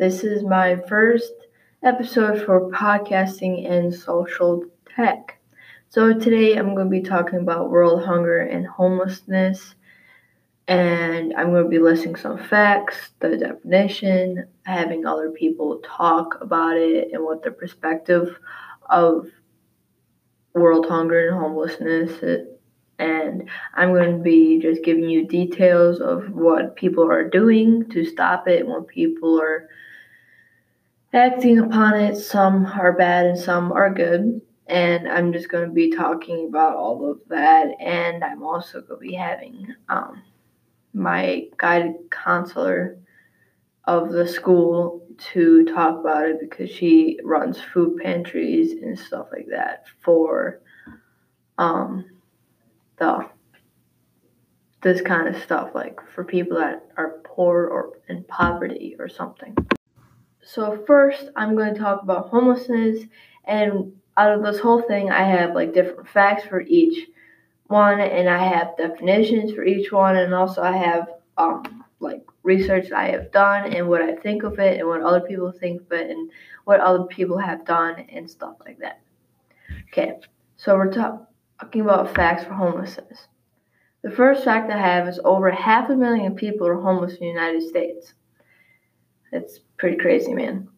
This is my first episode for podcasting and social tech. So, today I'm going to be talking about world hunger and homelessness, and I'm going to be listing some facts, the definition, having other people talk about it and what their perspective of world hunger and homelessness is and I'm going to be just giving you details of what people are doing to stop it, what people are acting upon it. Some are bad and some are good. And I'm just going to be talking about all of that. And I'm also going to be having um, my guided counselor of the school to talk about it because she runs food pantries and stuff like that for um, the this kind of stuff like for people that are poor or in poverty or something. So first I'm going to talk about homelessness and out of this whole thing I have like different facts for each one and I have definitions for each one and also I have um like research I have done and what I think of it and what other people think of it and what other people have done and stuff like that. Okay, so we're talking talking about facts for homelessness. The first fact I have is over half a million people are homeless in the United States. That's pretty crazy, man.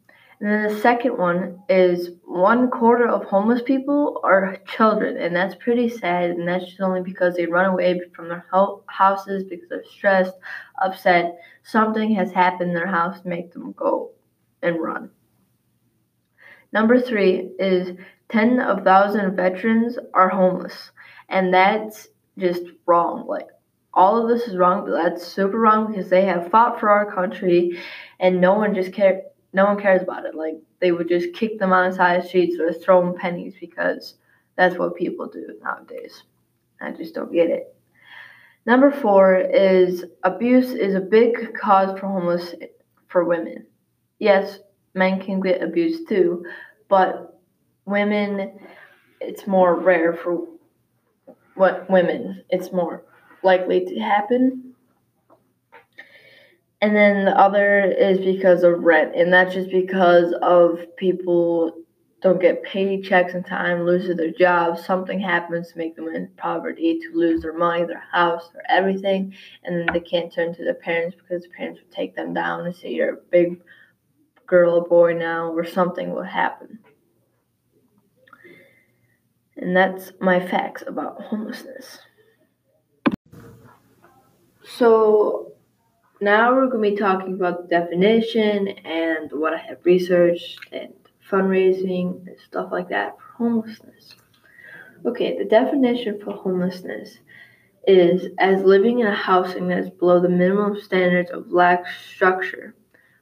And then the second one is one quarter of homeless people are children, and that's pretty sad. And that's just only because they run away from their houses because they're stressed, upset. Something has happened in their house to make them go and run. Number three is 10 of thousand veterans are homeless. And that's just wrong. Like, all of this is wrong, but that's super wrong because they have fought for our country and no one just care no one cares about it. Like they would just kick them on the side of the streets or throw them pennies because that's what people do nowadays. I just don't get it. Number four is abuse is a big cause for homeless for women. Yes, men can get abused too, but women, it's more rare for what women, it's more likely to happen. And then the other is because of rent, and that's just because of people don't get paychecks in time, lose their jobs, something happens to make them in poverty, to lose their money, their house, their everything, and then they can't turn to their parents because the parents would take them down and say you're a big girl or boy now, or something will happen. And that's my facts about homelessness. So now we're going to be talking about the definition and what I have researched and fundraising and stuff like that for homelessness. Okay, the definition for homelessness is as living in a housing that is below the minimum standards of lack structure.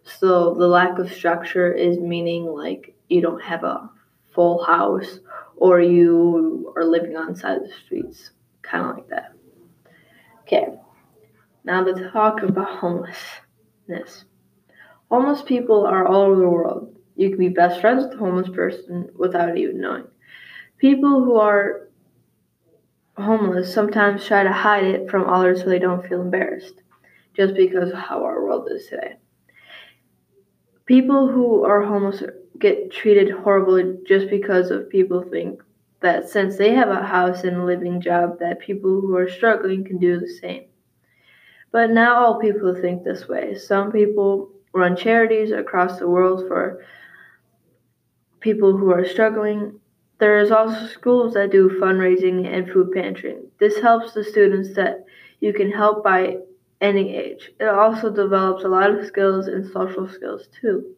So the lack of structure is meaning like you don't have a full house or you are living on the side of the streets, kind of like that. Okay, now to talk about homelessness. Homeless people are all over the world. You can be best friends with a homeless person without even knowing. People who are homeless sometimes try to hide it from others so they don't feel embarrassed, just because of how our world is today. People who are homeless get treated horribly just because of people think that since they have a house and a living job that people who are struggling can do the same. But not all people think this way. Some people run charities across the world for people who are struggling. There is also schools that do fundraising and food pantry. This helps the students that you can help by any age. It also develops a lot of skills and social skills too.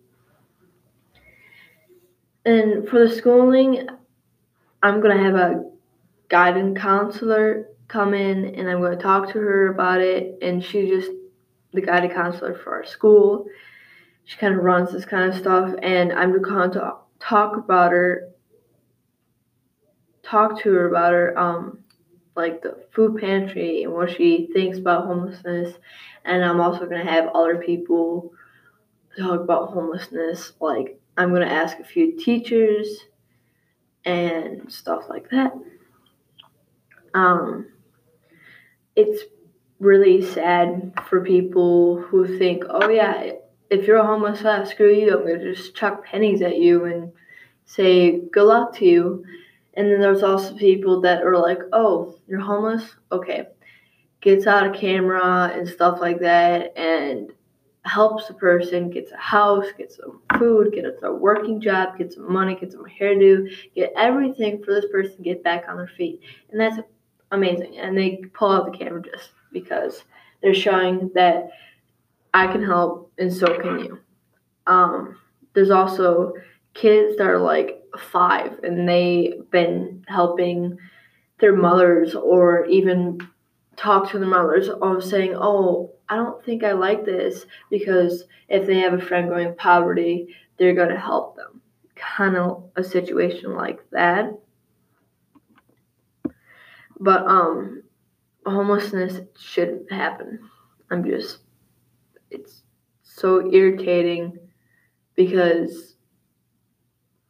And for the schooling, I'm going to have a guidance counselor come in and I'm going to talk to her about it. And she's just the guidance counselor for our school. She kind of runs this kind of stuff. And I'm going to talk about her, talk to her about her, um, like the food pantry and what she thinks about homelessness. And I'm also going to have other people talk about homelessness. Like, I'm going to ask a few teachers and stuff like that. Um, it's really sad for people who think, oh, yeah, if you're a homeless fat, screw you. I'm gonna just chuck pennies at you and say good luck to you. And then there's also people that are like, oh, you're homeless? Okay. Gets out a camera and stuff like that and helps the person, gets a house, gets some food, gets a working job, gets some money, gets some hairdo, get everything for this person to get back on their feet. And that's amazing. And they pull out the camera just because they're showing that I can help and so can you. Um, there's also kids that are like five and they've been helping their mothers or even talk to their mothers of saying, Oh, I don't think I like this because if they have a friend going poverty, they're going to help them. Kind of a situation like that. But um homelessness shouldn't happen. I'm just it's so irritating because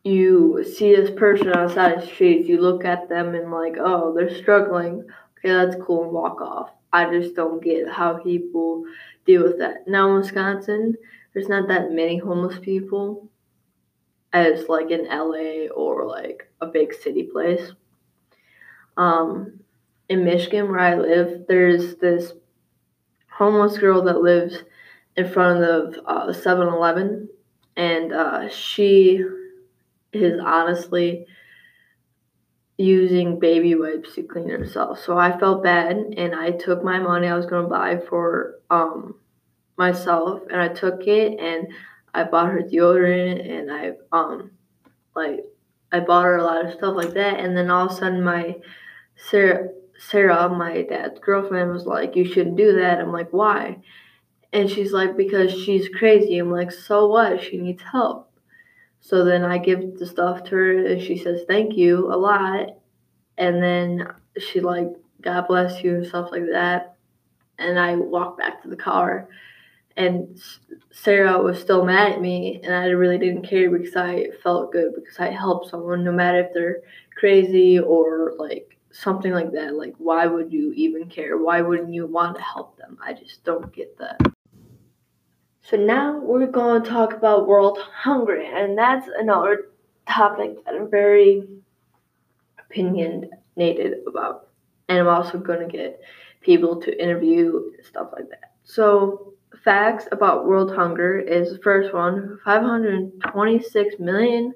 you see this person outside the streets, you look at them and like, oh, they're struggling. Okay, that's cool and walk off. I just don't get how people deal with that. Now in Wisconsin, there's not that many homeless people as like in LA or like a big city place. Um, in Michigan, where I live, there's this homeless girl that lives in front of uh, 7 Eleven, and uh, she is honestly using baby wipes to clean herself. So I felt bad, and I took my money I was going to buy for um, myself, and I took it, and I bought her deodorant, and I um like I bought her a lot of stuff like that, and then all of a sudden my Sarah Sarah, my dad's girlfriend, was like, You shouldn't do that. I'm like, Why? And she's like, Because she's crazy. I'm like, So what? She needs help. So then I give the stuff to her and she says, Thank you a lot. And then she, like, God bless you and stuff like that. And I walk back to the car. And Sarah was still mad at me, and I really didn't care because I felt good because I helped someone, no matter if they're crazy or like something like that. Like, why would you even care? Why wouldn't you want to help them? I just don't get that. So now we're going to talk about world hunger, and that's another topic that I'm very opinionated about. And I'm also going to get people to interview and stuff like that. So, facts about world hunger is the first one 526 million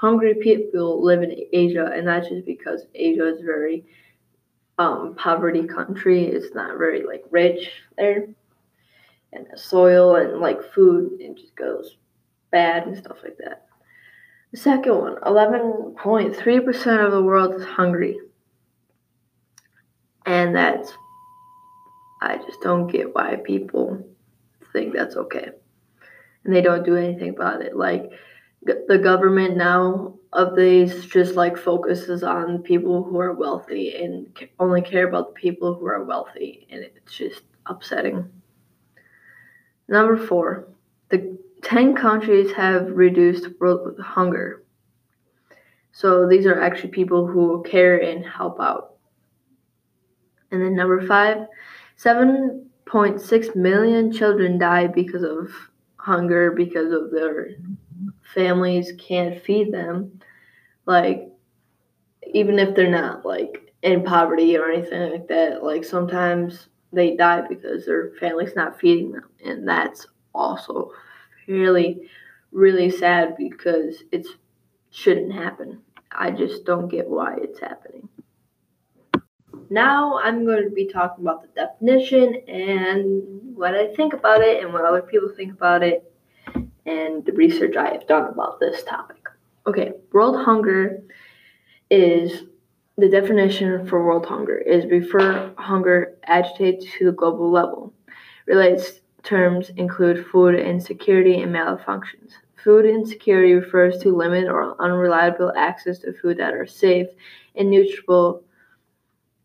hungry people live in Asia, and that's just because Asia is very um, poverty country. It's not very like rich there, and the soil and like food it just goes bad and stuff like that. The second one, 11.3% of the world is hungry. And that's, I just don't get why people think that's okay. And they don't do anything about it. Like, the government now of these just like focuses on people who are wealthy and only care about people who are wealthy and it's just upsetting. Number four the 10 countries have reduced world hunger. So these are actually people who care and help out. And then number five 7.6 million children die because of hunger because of their families can't feed them, like even if they're not like in poverty or anything like that, like sometimes they die because their family's not feeding them, and that's also really really sad because it shouldn't happen. I just don't get why it's happening. Now I'm going to be talking about the definition and what I think about it and what other people think about it and the research I have done about this topic. Okay, world hunger is the definition for world hunger is refer hunger agitated to the global level. Relates terms include food insecurity and malfunctions. Food insecurity refers to limited or unreliable access to food that are safe and nutritious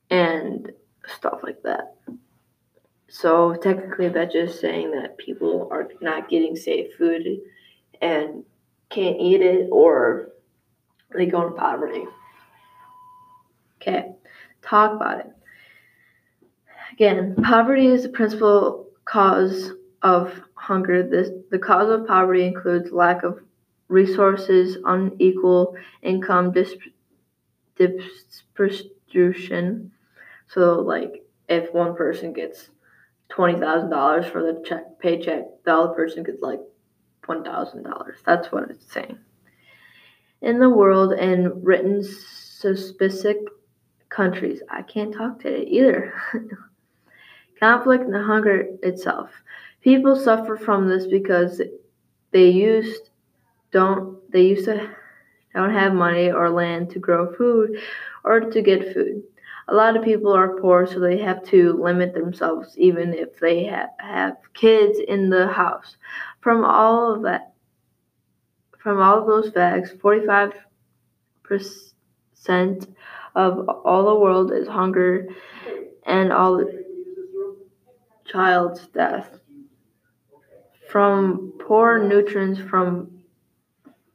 and stuff like that. So technically, that's just saying that people are not getting safe food and can't eat it or they go into poverty. Okay, talk about it. Again, poverty is the principal cause of hunger. This, the cause of poverty includes lack of resources, unequal income distribution. So, like, if one person gets twenty thousand dollars for the check paycheck, the other person gets like one thousand dollars. That's what it's saying. In the world and written specific countries, I can't talk today either. Conflict and hunger itself. People suffer from this because they used don't they used to don't have money or land to grow food or to get food. A lot of people are poor, so they have to limit themselves even if they ha- have kids in the house. From all of that, from all of those facts, 45% of all the world is hunger and all the child's death. From poor nutrients from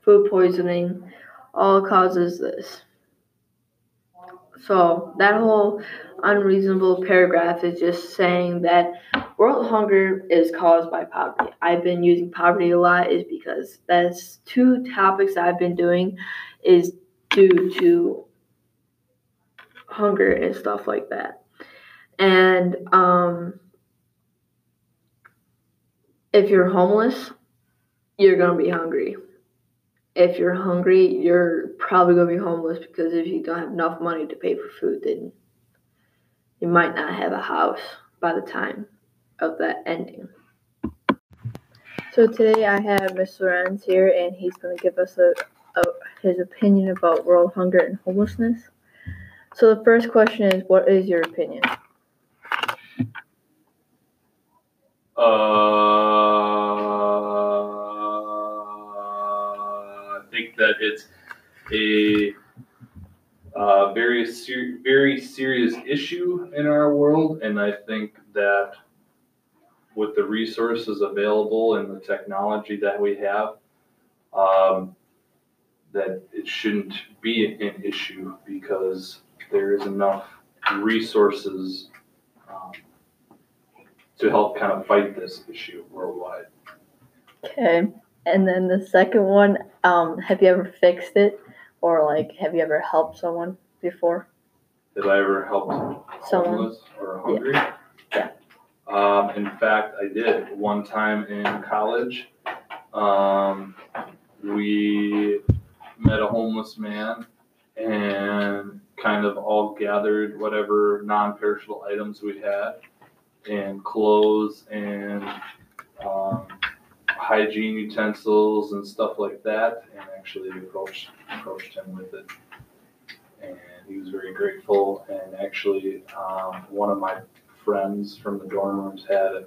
food poisoning all causes this. So that whole unreasonable paragraph is just saying that world hunger is caused by poverty. I've been using poverty a lot is because that's two topics I've been doing is due to hunger and stuff like that. And um if you're homeless, you're going to be hungry if you're hungry, you're probably to be homeless because if you don't have enough money to pay for food, then you might not have a house by the time of that ending. So today I have Mr. Lorenz here, and he's to give us a, a, his opinion about world hunger and homelessness. So the first question is, what is your opinion? Uh that it's a uh, very ser- very serious issue in our world, and I think that with the resources available and the technology that we have, um, that it shouldn't be an issue because there is enough resources um, to help kind of fight this issue worldwide. Okay. And then the second one, um, have you ever fixed it, or like have you ever helped someone before? Did I ever help someone homeless or hungry? Yeah. yeah. Um, in fact, I did one time in college. Um, we met a homeless man and kind of all gathered whatever non-perishable items we had and clothes and um, hygiene utensils and stuff like that, and actually approached approached him with it, and he was very grateful. And actually, um, one of my friends from the dorm rooms had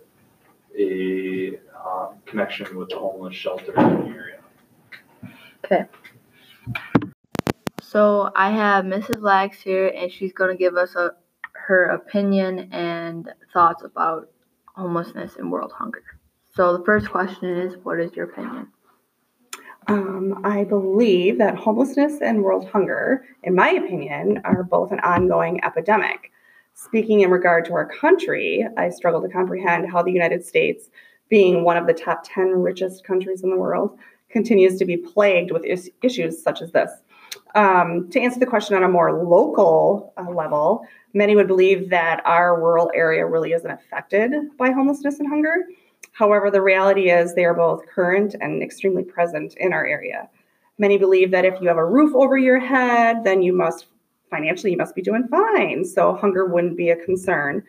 a um, connection with the homeless shelter in the area. Okay. So I have Mrs. Lax here, and she's going to give us a her opinion and thoughts about homelessness and world hunger. So the first question is, what is your opinion? Um, I believe that homelessness and world hunger, in my opinion, are both an ongoing epidemic. Speaking in regard to our country, I struggle to comprehend how the United States, being one of the top 10 richest countries in the world, continues to be plagued with is- issues such as this. Um, to answer the question on a more local uh, level, many would believe that our rural area really isn't affected by homelessness and hunger. However, the reality is they are both current and extremely present in our area. Many believe that if you have a roof over your head, then you must financially you must be doing fine, so hunger wouldn't be a concern.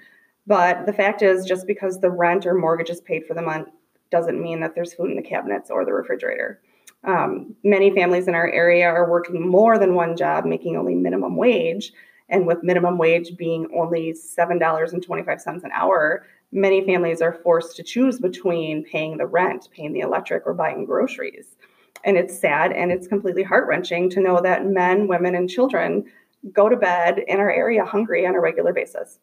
But the fact is, just because the rent or mortgage is paid for the month doesn't mean that there's food in the cabinets or the refrigerator. Um, many families in our area are working more than one job, making only minimum wage. And with minimum wage being only $7.25 an hour, many families are forced to choose between paying the rent, paying the electric, or buying groceries. And it's sad and it's completely heart wrenching to know that men, women, and children go to bed in our area hungry on a regular basis.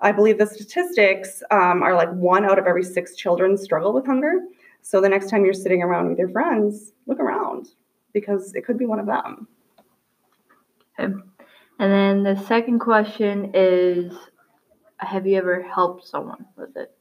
I believe the statistics um, are like one out of every six children struggle with hunger. So the next time you're sitting around with your friends, look around because it could be one of them. Okay. And then the second question is have you ever helped someone with it?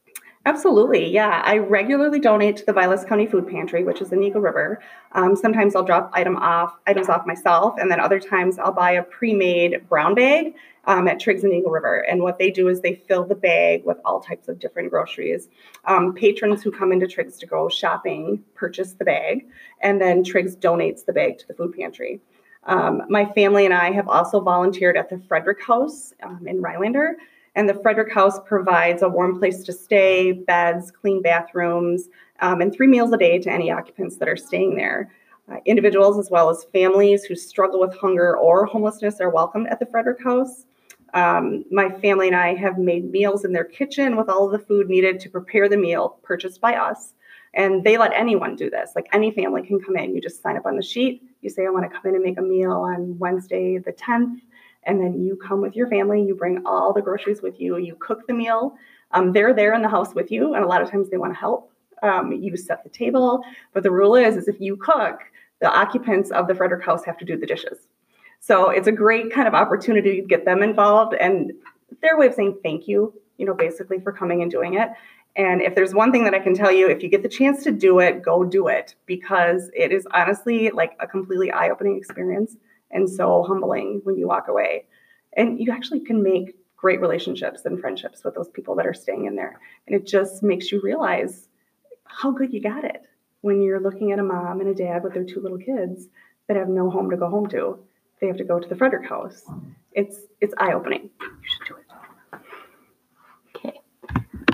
Absolutely, yeah. I regularly donate to the Vilas County Food Pantry, which is in Eagle River. Um, sometimes I'll drop item off items off myself, and then other times I'll buy a pre-made brown bag um, at Trig's in Eagle River. And what they do is they fill the bag with all types of different groceries. Um, patrons who come into Trig's to go shopping purchase the bag, and then Trig's donates the bag to the food pantry. Um, my family and I have also volunteered at the Frederick House um, in Rhinelander. And the Frederick House provides a warm place to stay, beds, clean bathrooms, um, and three meals a day to any occupants that are staying there. Uh, individuals as well as families who struggle with hunger or homelessness are welcomed at the Frederick House. Um, my family and I have made meals in their kitchen with all of the food needed to prepare the meal purchased by us. And they let anyone do this. Like any family can come in. You just sign up on the sheet. You say, I want to come in and make a meal on Wednesday the 10th and then you come with your family you bring all the groceries with you you cook the meal. Um, they're there in the house with you and a lot of times they want to help. Um, you set the table but the rule is is if you cook the occupants of the frederick house have to do the dishes. So it's a great kind of opportunity to get them involved and their way of saying thank you you know basically for coming and doing it. And if there's one thing that I can tell you, if you get the chance to do it, go do it because it is honestly like a completely eye opening experience and so humbling when you walk away. And you actually can make great relationships and friendships with those people that are staying in there. And it just makes you realize how good you got it when you're looking at a mom and a dad with their two little kids that have no home to go home to. They have to go to the Frederick House. It's it's eye opening. You